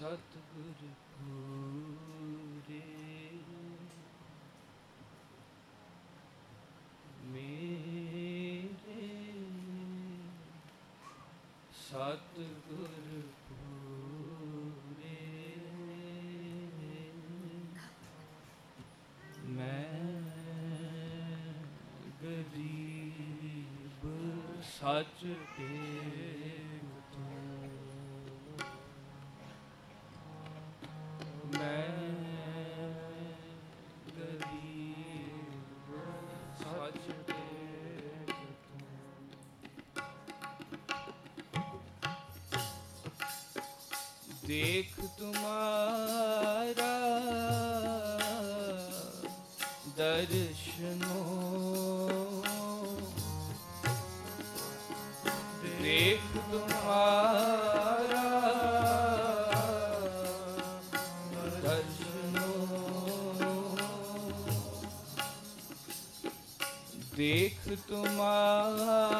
ਸਤਿਗੁਰ ਪੂਰੇ ਮੇਰੇ ਸਤਿਗੁਰ ਪੂਰੇ ਮੈਂ ਗਰੀਬ ਸੱਚ ਟੇਕ देख तुम्हारा दर्शनो देख तुम्हारा दर्शनो देख तुम्हारा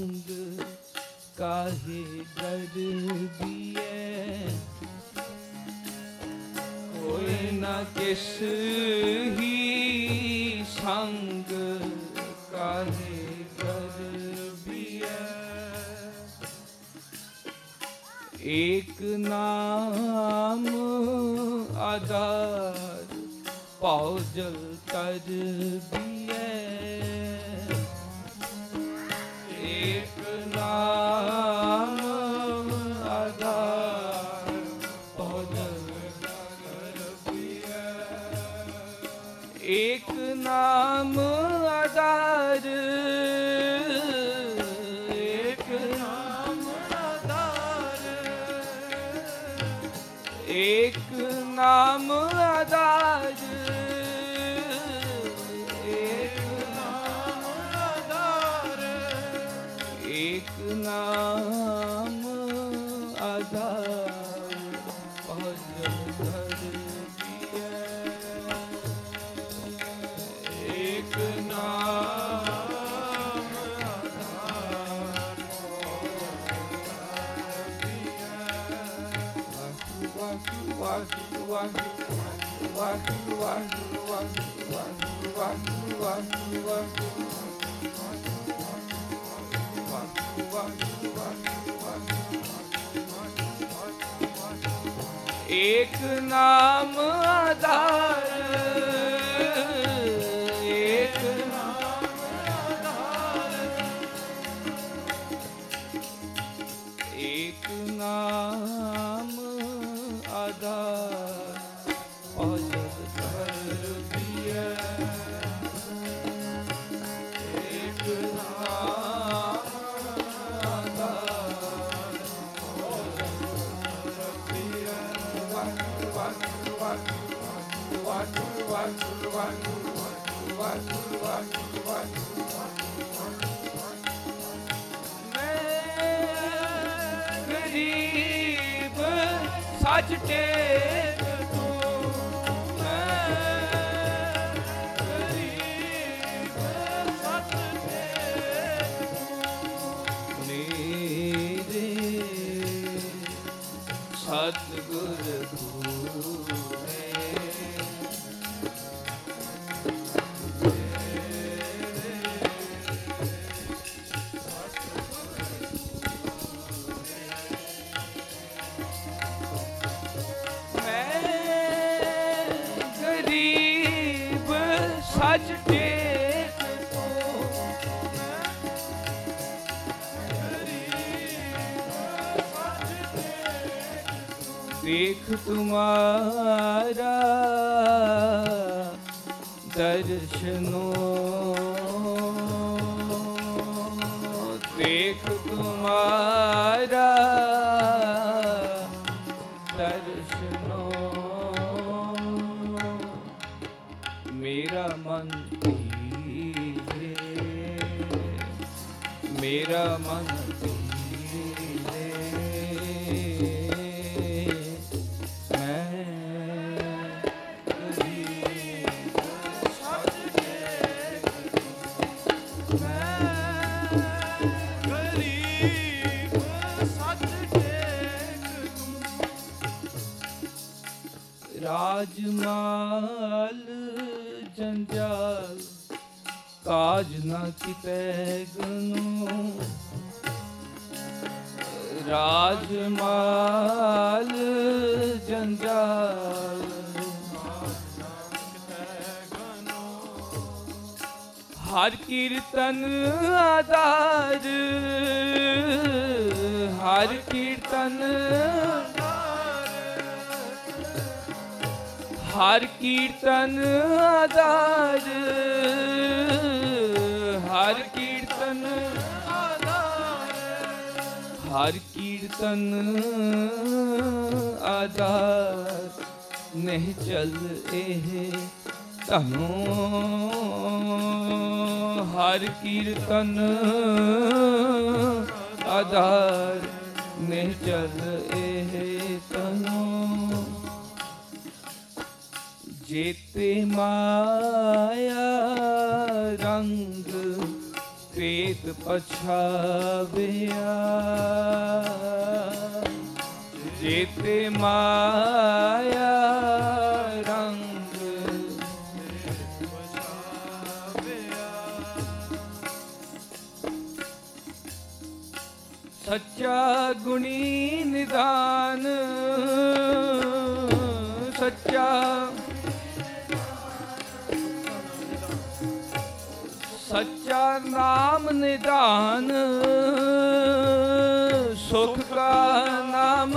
ਕਾਹੇ ਗਰਬੀਐ ਕੋਈ ਨ ਕਿਸ ਹੀ ਸੰਗ ਕਾਹੇ ਗਰਬੀਐ ਏਕ ਨਾਮ ਆਧਾਰ ਪਾਉ ਜਲ ਤਰ ਦੀਏ। ਏਕ ਨਾਮ ਆਧਾਰ ਸੱਚ ਟੇ देख तुम्हारा दर्शनो ਰਾਜਮਾਲ ਜੰਜਾਲ ਕਾਜ ਨਾ ਕਿਤੇ ਗਨੂ। ਰਾਜਮਾਲ ਜੰਜਾਲ ਹਰ ਕੀਰਤਨ ਆਧਾਰ ਹਰ ਕੀਰਤਨ ਹਰ ਕੀਰਤਨ ਆਧਾਰ, ਹਰ ਕੀਰਤਨ ਹਰ ਕੀਰਤਨ ਆਧਾਰ। ਨਹੀਂ ਚੱਲ ਇਹ ਤਨੋ ਹਰ ਕੀਰਤਨ ਆਧਾਰ। ਨਹੀਂ ਚੱਲ ਜੇਤੇ ਮਾਇਆ ਰੰਗ ਪੇਤ ਪਛਾਵਿਆ। ਜੇਤੇ ਮਾਇਆ ਰੰਗ ਸੱਚਾ ਗੁਣੀ ਨਿਦਾਨ ਸੱਚਾ ਸੱਚਾ ਨਾਮ ਨਿਦਾਨ ਸੁਖ ਕਾ ਨਾਮ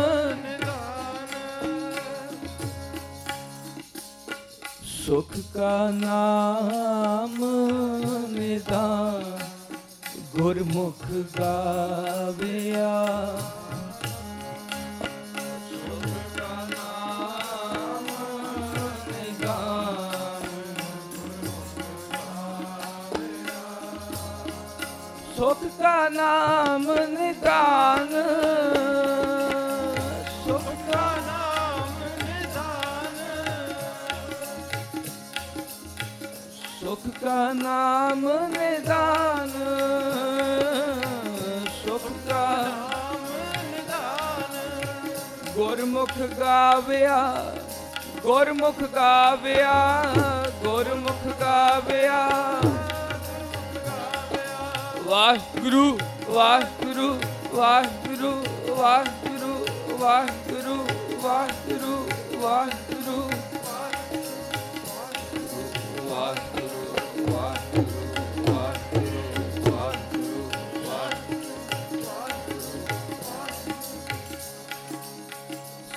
ਸੁਖ ਕਾ ਨਾਮ ਨਿਦਾਨ ਗੁਰਮੁਖ ਗਾਵਿਆ। का नाम निदान सुख का नाम निदान सुख का नाम निदान सुख का ਗੁਰਮੁਖ ਗਾਵਿਆ ਗੁਰਮੁਖ ਗਾਵਿਆ ਗੁਰਮੁਖ ਗਾਵਿਆ ਵਾਹਿਗੁਰੂ ਵਾਹਿਗੁਰੂ ਵਾਹਿਗੁਰੂ ਵਾਹਿਗੁਰੂ ਵਾਹਿਗੁਰੂ ਵਾਹਿਗੁਰੂ ਵਾਹਿਗੁਰੂ ਵਾਹਿਗੁਰੂ ਵਾਹਿਗੁਰੂ ਵਾਹਿਗੁਰੂ ਵਾਹਿਗੁਰੂ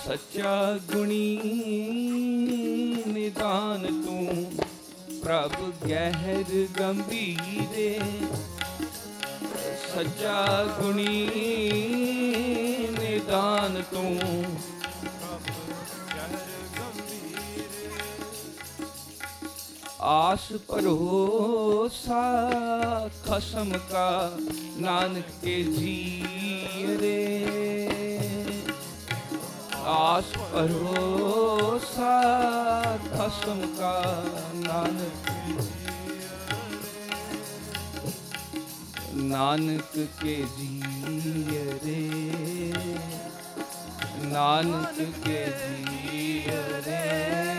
ਸੱਚਾ ਗੁਣੀ ਨਿਦਾਨ ਤੂੰ ਪ੍ਰਭ ਗਹਿਰ ਗੰਭੀਰੇ ਸੱਚਾ ਗੁਣੀ ਨਿਦਾਨ ਤੂੰ। ਆਸ ਭਰੋਸਾ ਖਸਮ ਕਾ ਨਾਨਕ ਕੇ ਜੀ ਰੇ। ਆਸ ਭਰੋਸਾ ਖਸਮ ਕਾ ਨਾਨਕ ਨਾਨਕ ਕੇ ਜੀ ਰੇ। ਨਾਨਕ ਕੇ ਜੀ ਰੇ।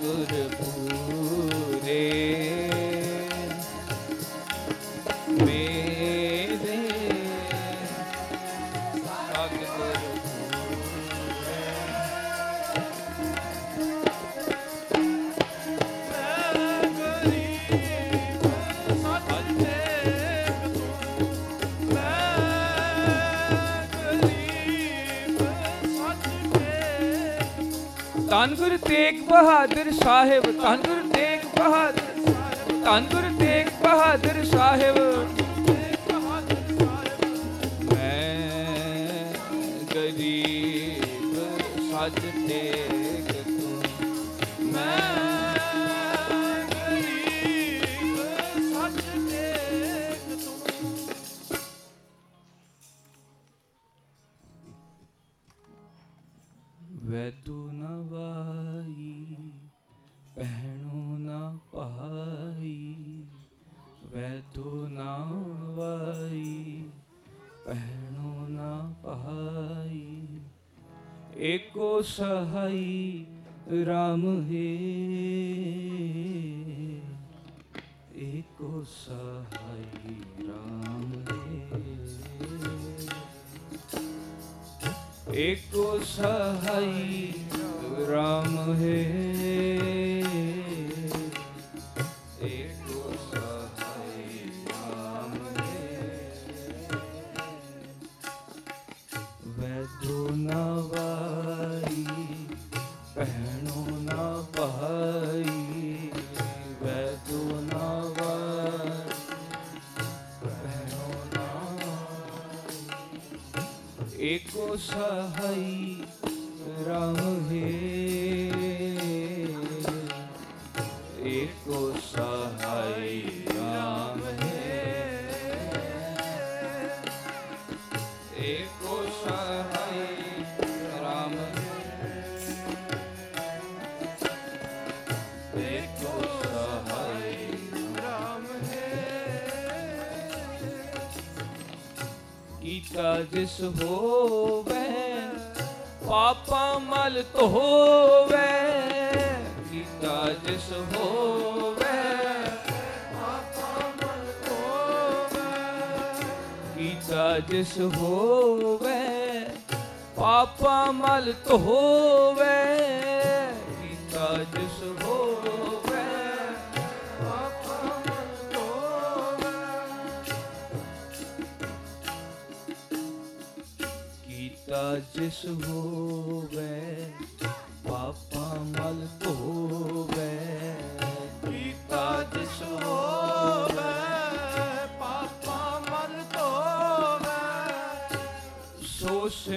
ਗੁਰ ਧੰਨ ਗੁਰੂ ਤੇਗ ਬਹਾਦਰ ਸਾਹਿਬ ਧੰਨ ਗੁਰੂ ਤੇਗ ਬਹਾਦਰ ਧੰਨ ਗੁਰੂ ਤੇਗ ਬਹਾਦਰ ਸਾਹਿਬ। ਰਾਮ ਹੈ। ਏਕੋ ਸਹਾਈ ਰਾਮ ਹੈ। ਏਕੋ ਸਹਾਈ ਰਾਮ ਹੈ। ਏਕੋ ਸਹਾਈ ਰਾਮ। ਏਕੋ ਸਹਾਈ ਰਾਮ ਕੀਤਾ ਜਿਸ ਹੋਵੇ, ਪਾਪਾ ਮਲ ਧੋਵੇ ਕੀਤਾ ਜਿਸ ਹੋਵੇ ਜਿਸ ਹੋਵੇ ਪਾਪਾ ਮਲ ਧੋਵੇ ਕੀਤਾ ਜਿਸ ਹੋਵੇ ਪਾਪਾ ਮਲ ਧੋਵੇ ਕੀਤਾ ਜਿਸ ਹੋਵੇ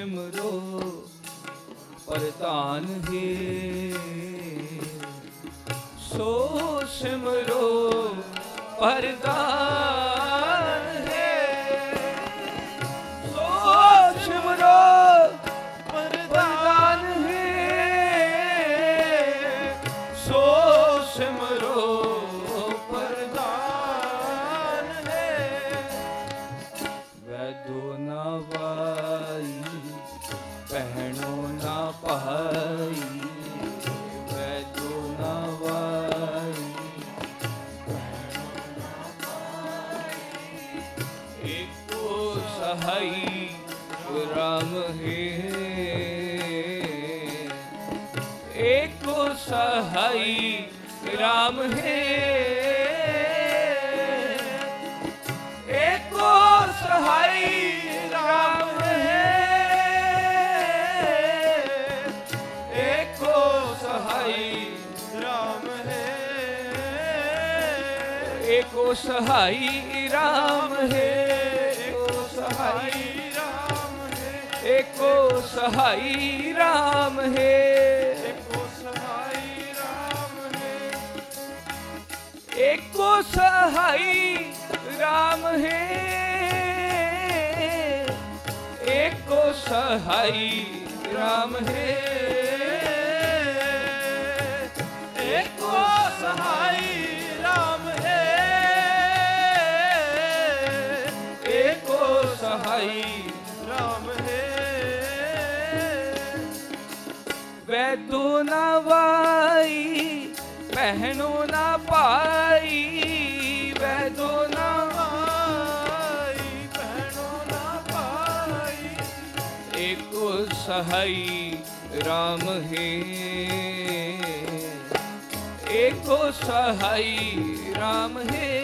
ਸਿਮਰੋ ਪ੍ਰਧਾਨ ਹੈ। ਸੋ ਸਿਮਰੋ ਪ੍ਰਧਾਨ ਰਾਮ ਹੈ ਏਕੋ ਸਹਾਈ ਰਾਮ ਹੈ ਏਕੋ ਸਹਾਈ ਰਾਮ ਹੈ ਏਕੋ ਸਹਾਈ ਰਾਮ ਹੈ ਏਕੋ ਸਹਾਈ ਰਾਮ ਹੈ ਏਕੋ ਸਹਾਈ ਰਾਮ ਹੈ ਏਕੋ ਸਹਾਈ ਰਾਮ ਹੈ। ਏਕੋ ਸਹਾਈ ਰਾਮ ਹੈ। ਏਕੋ ਸਹਾਈ ਰਾਮ ਹੈ। ਏਕੋ ਸਹਾਈ ਰਾਮ ਹੈ। ਤੂੰ ਨਾ ਵਾਈ ਪਹਿਣੋ ਨਾ ਪਾਈ ਵੈ ਤੂੰ ਨਾ ਵਾਈ ਪਹਿਣੋ ਨਾ ਪਾਈ ਏਕੋ ਸਹਾਈ RAM ਹੈ। ਏਕੋ ਸਹਾਈ RAM ਹੈ।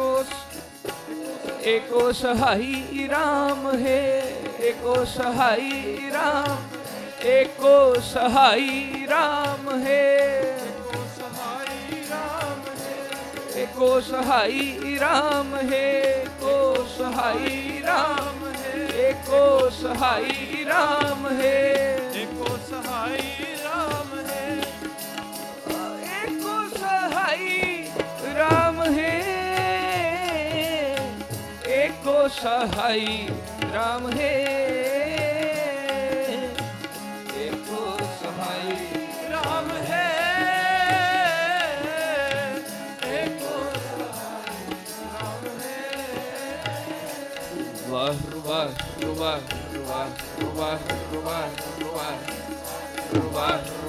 ਏਕੋ ਏਕੋ ਸਹਾਈ RAM ਹੈ ਏਕੋ ਸਹਾਈ RAM ਏਕੋ ਸਹਾਈ RAM ਹੈ एको सहाई राम है को सहाई राम है एको सहाई राम है एको सहाई राम है ਸਹਾਈ RAM ਹੈ ਏਕੋ ਸਹਾਈ ਰਾਮ ਹੈ ਏਕੋ ਵਾਹ ਵਾਹ ਵਾਹ ਵਾਹ ਵਾਹ ਵਾਹ ਵਾਹ ਵਾਹ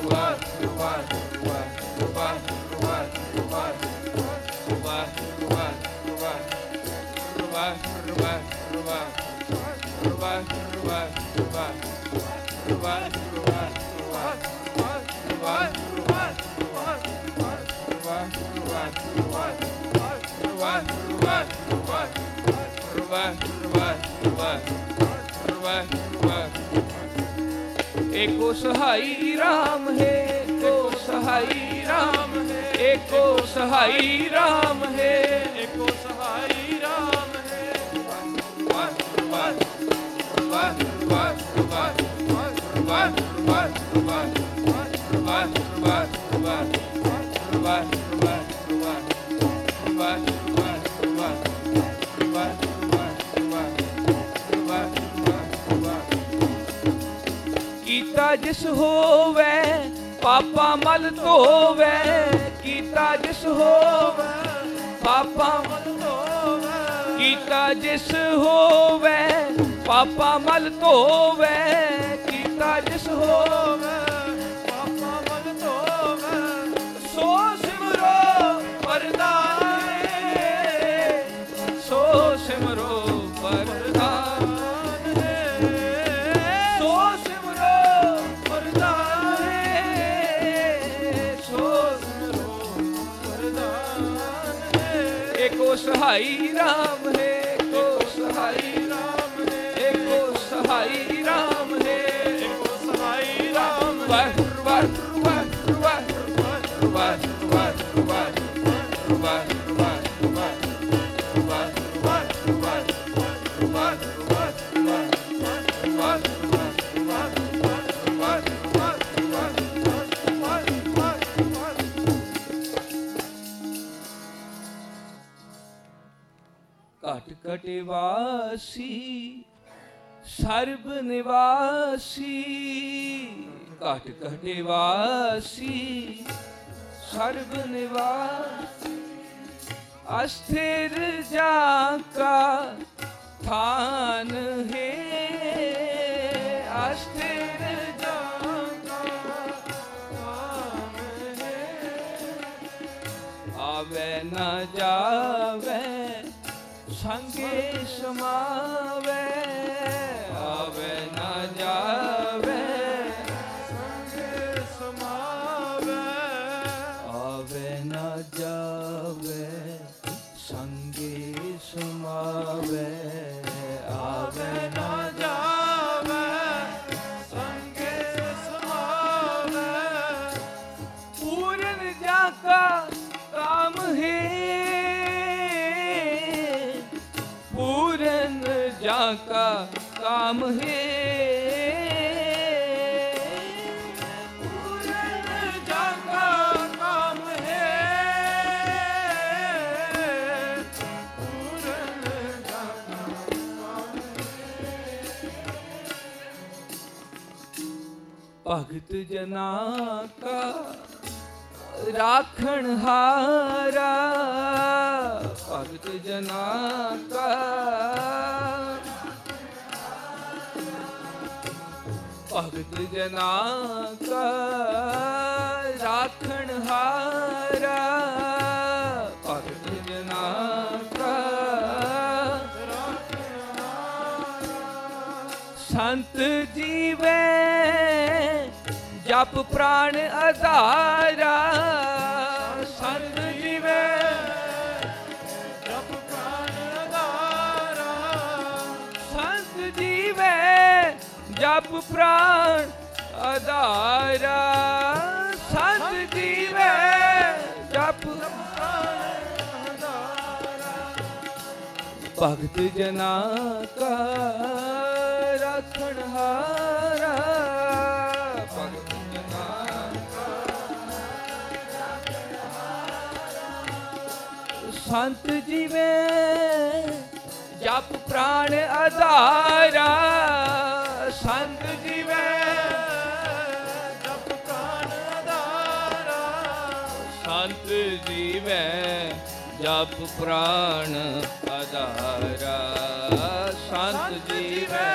ਏਕੋ ਸਹਾਈ RAM ਹੈ ਏਕੋ ਸਹਾਈ RAM ਹੈ ਏਕੋ ਸਹਾਈ RAM ਹੈ ਏਕੋ ਸਹਾਈ ਰਾਮ ਕੀਤਾ ਜਿਸ ਹੋਵੇ, ਪਾਪਾ ਮਲ ਧੋਵੇ ਕੀਤਾ ਜਿਸ ਹੋਵੇ, ਪਾਪਾ ਮਲ ਧੋਵੇ ਕੀਤਾ ਜਿਸ ਹੋਵੇ, ਪਾਪਾ ਮਲ ਧੋਵੇ ਕੀਤਾ ਜਿਸ ਹੋਵੇ। ਸਿਮਰੋ ਵਰਦਾਨ ਸੋ ਸਿਮਰੋ ਵਰਦਾਨੇ ਸੋ ਸਿਮਰੋ ਏਕੋ ਸਹਾਈ RAM ਹੈ ਏਕੋ ਸਹਾਈ ਰਾਮ ਹੈ ਏਕੋ ਸਹਾਈ RAM ਹੈ ਏਕੋ ਸਹਾਈ ਰਾਮ ਵਾਹ ਵਾਹ ਵਾਹ ਵਾਹ ਵਾਹ ਵਾਹ ਵਾਹ ਘਟ ਘਟੇ ਵਾਸੀ ਸਰਬ ਨਿਵਾਸੀ, ਘਟ ਘਟੇ ਵਾਸੀ ਸਰਬ ਨਿਵਾਸੀ, ਅਸਥਿਰ ਜਾ ਕਾ ਥਾਨ ਹੈ। ਅਸਥਿਰ ਜਾ ਆਵੇ ਨਾ ਜਾਵੇ वे ਕਾਮ ਹੈ। ਪੂਰਨ ਜਾਗਾ ਕਾਮ ਹੈ। ਪੂਰਨ ਜਾਗਾ ਭਗਤ ਜਨਾ ਕਾ ਰਾਖਣ ਹਾਰਾ। ਭਗਤ ਜਨਾ ਭਗਤ ਜਨਾ ਕਾ ਰਾਖਣ ਹਾਰਾ। ਭਗਤ ਜਨਾ ਕਾ ਸੰਤ ਜੀਵੇ ਜਪ ਪ੍ਰਾਣ ਆਧਾਰਾ ਪ੍ਰਾਣ ਆਧਾਰਾ ਸੰਤ ਜੀਵੇ ਜਪ। ਭਗਤ ਜਨਾ ਕਾ ਰਾਖਣ ਹਾਰਾ। ਭਗਤ ਜਨਾ ਕਾ ਸੰਤ ਜੀਵੇ ਜਪ ਪ੍ਰਾਣ ਆਧਾਰਾ। ਸੰਤ ਜੀਵੇ ਜਪ ਪ੍ਰਾਨ ਆਧਾਰਾ ਸੰਤ ਜੀਵੈ ਜਪ ਪ੍ਰਾਣ ਆਧਾਰਾ ਸੰਤ ਜੀਵੈ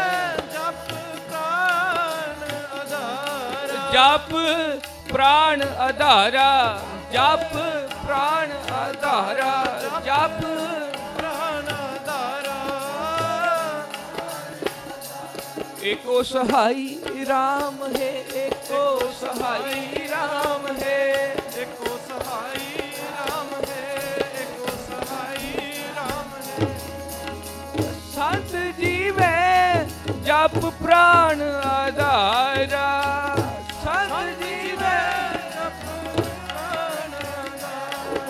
ਜਪ ਪ੍ਰਾਨ ਆਧਾਰਾ ਜਪ ਪ੍ਰਾਣ ਆਧਾਰਾ ਜਪ ਪ੍ਰਾਨ ਆਧਾਰਾ ਏਕੋ ਸਹਾਈ RAM ਹੈ ਏਕੋ ਸਹਾਈ RAM ਹੈ। ਏਕੋ ਸਹਾਈ ਰਾਮ ਹੈ ਏਕੋ ਸਹਾਈ ਰਾਮ ਹੈ। ਸੰਤ ਜੀਵੈ ਜਪ ਪ੍ਰਾਨ ਆਧਾਰਾ। ਸੰਤ ਜੀਵੈ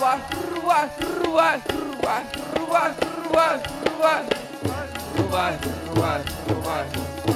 ਵਾਹਿਗੁਰੂ ਵਾਹਿਗੁਰੂ ਵਾਹਿਗੁਰੂ ਵਾਹਿਗੁਰੂ ਵਾਹਿਗੁਰੂ ਵਾਹਿਗੁਰੂ ਵਾਹਿਗੁਰੂ ਵਾਹਿਗੁਰੂ ਵਾਹਿਗੁਰੂ ਵਾਹਿਗੁਰੂ ਵਾਹਿਗੁਰੂ ਵਾਹਿਗੁਰੂ।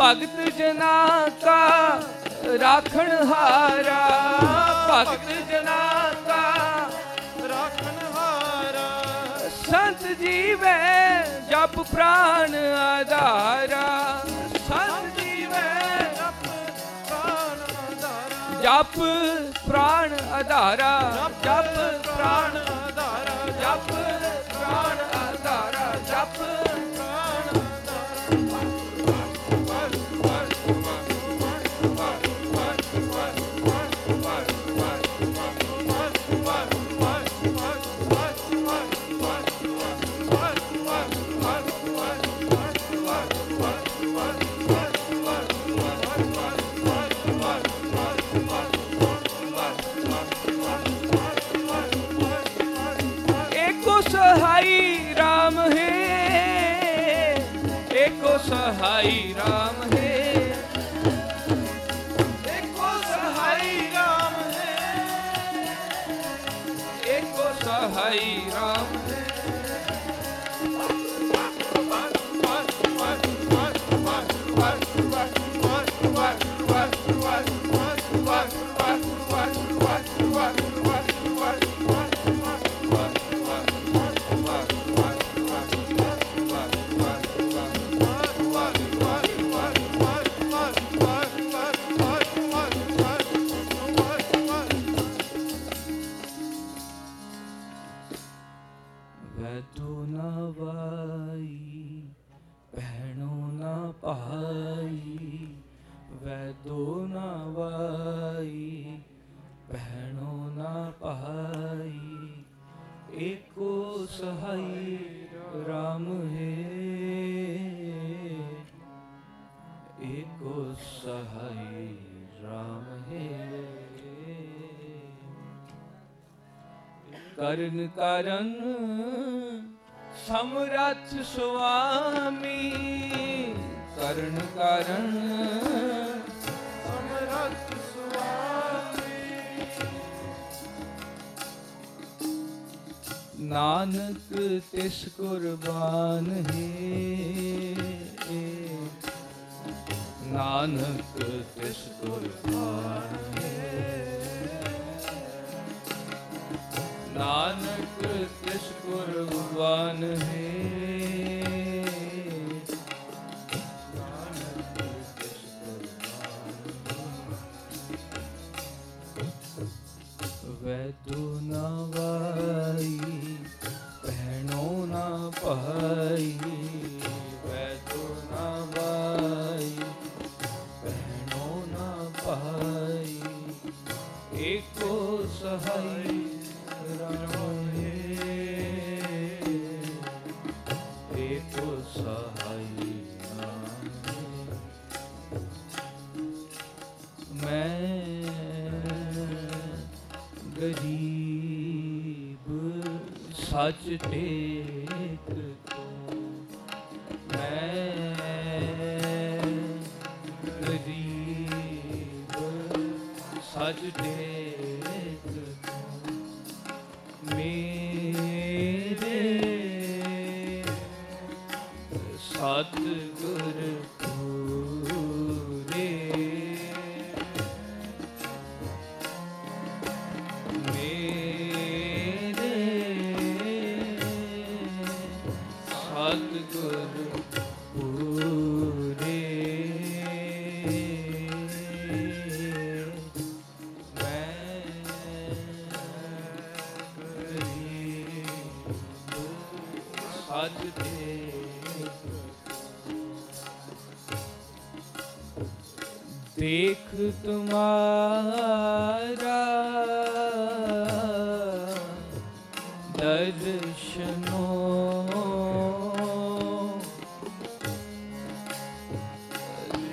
ਭਗਤ ਜਨਾ ਕਾ ਰਾਖਣ ਹਾਰਾ। ਭਗਤ ਜਨਾ ਕਾ ਰਾਖਣ ਹਾਰਾ। ਸੰਤ ਜੀਵੈ ਜਪ ਪ੍ਰਾਨ ਆਧਾਰਾ। ਸੰਤ ਜੀਵੈ ਜਪ ਪ੍ਰਾਨ ਆਧਾਰਾ। ਜਪ ਪ੍ਰਾਨ ਆਧਾਰਾ। ਜਪ ਪ੍ਰਾਨ ਆਧਾਰਾ। ਜਪ ਪ੍ਰਾਨ ਆਧਾਰਾ। ਜਪ ਸਹਾਈ RAM ਕਰਨ ਕਰਨ ਸਮਰੱਥ ਸੁਆਮੀ। ਕਰਨ ਕਰਨ ਸਮਰੱਥ ਸੁਆਮੀ। ਨਾਨਕ ਤਿਸ ਕੁਰਬਾਨ ਹੈ। ਨਾਨਕ ਤਿਸ ਕੁਰਬਾਨ कृष्ण कुर्बान है te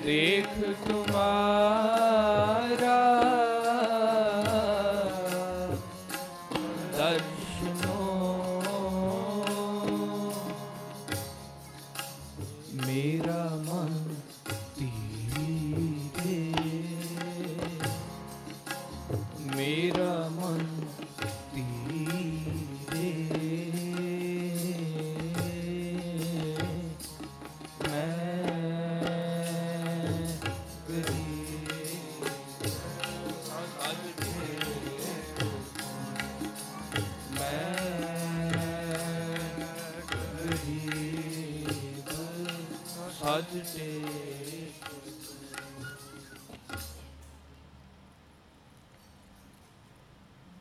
ਦੇਖ ਤੁਮਾਰ